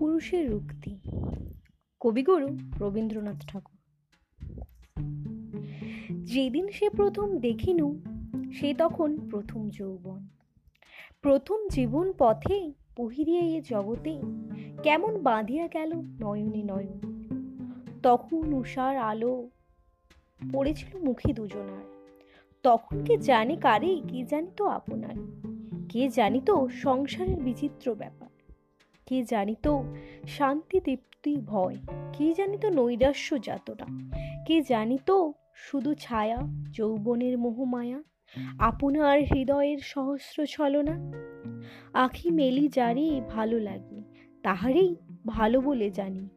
পুরুষের রুক্তি কবিগুরু রবীন্দ্রনাথ ঠাকুর। যেদিন সে প্রথম দেখিনু, সে তখন প্রথম যৌবন। প্রথম জীবন পথে পহিরিয়া এ জগতে কেমন বাঁধিয়া গেল নয়নে নয়ন। তখন উষার আলো পড়েছিল মুখে দুজনার। তখন কে জানে কারে, কে জানিত আপনার, কে জানিত সংসারের বিচিত্র ব্যাপার। কি জানিত শান্তি তৃপ্তি ভয়। কি জানিত নৈরাশ্য যাতনা? কি জানিত শুধু ছায়া, যৌবনের মোহমায়া আপনার হৃদয়ের সহস্র ছলনা? আখি মেলি জারি ভালো লাগে, তাহারেই ভালো বলে জানি।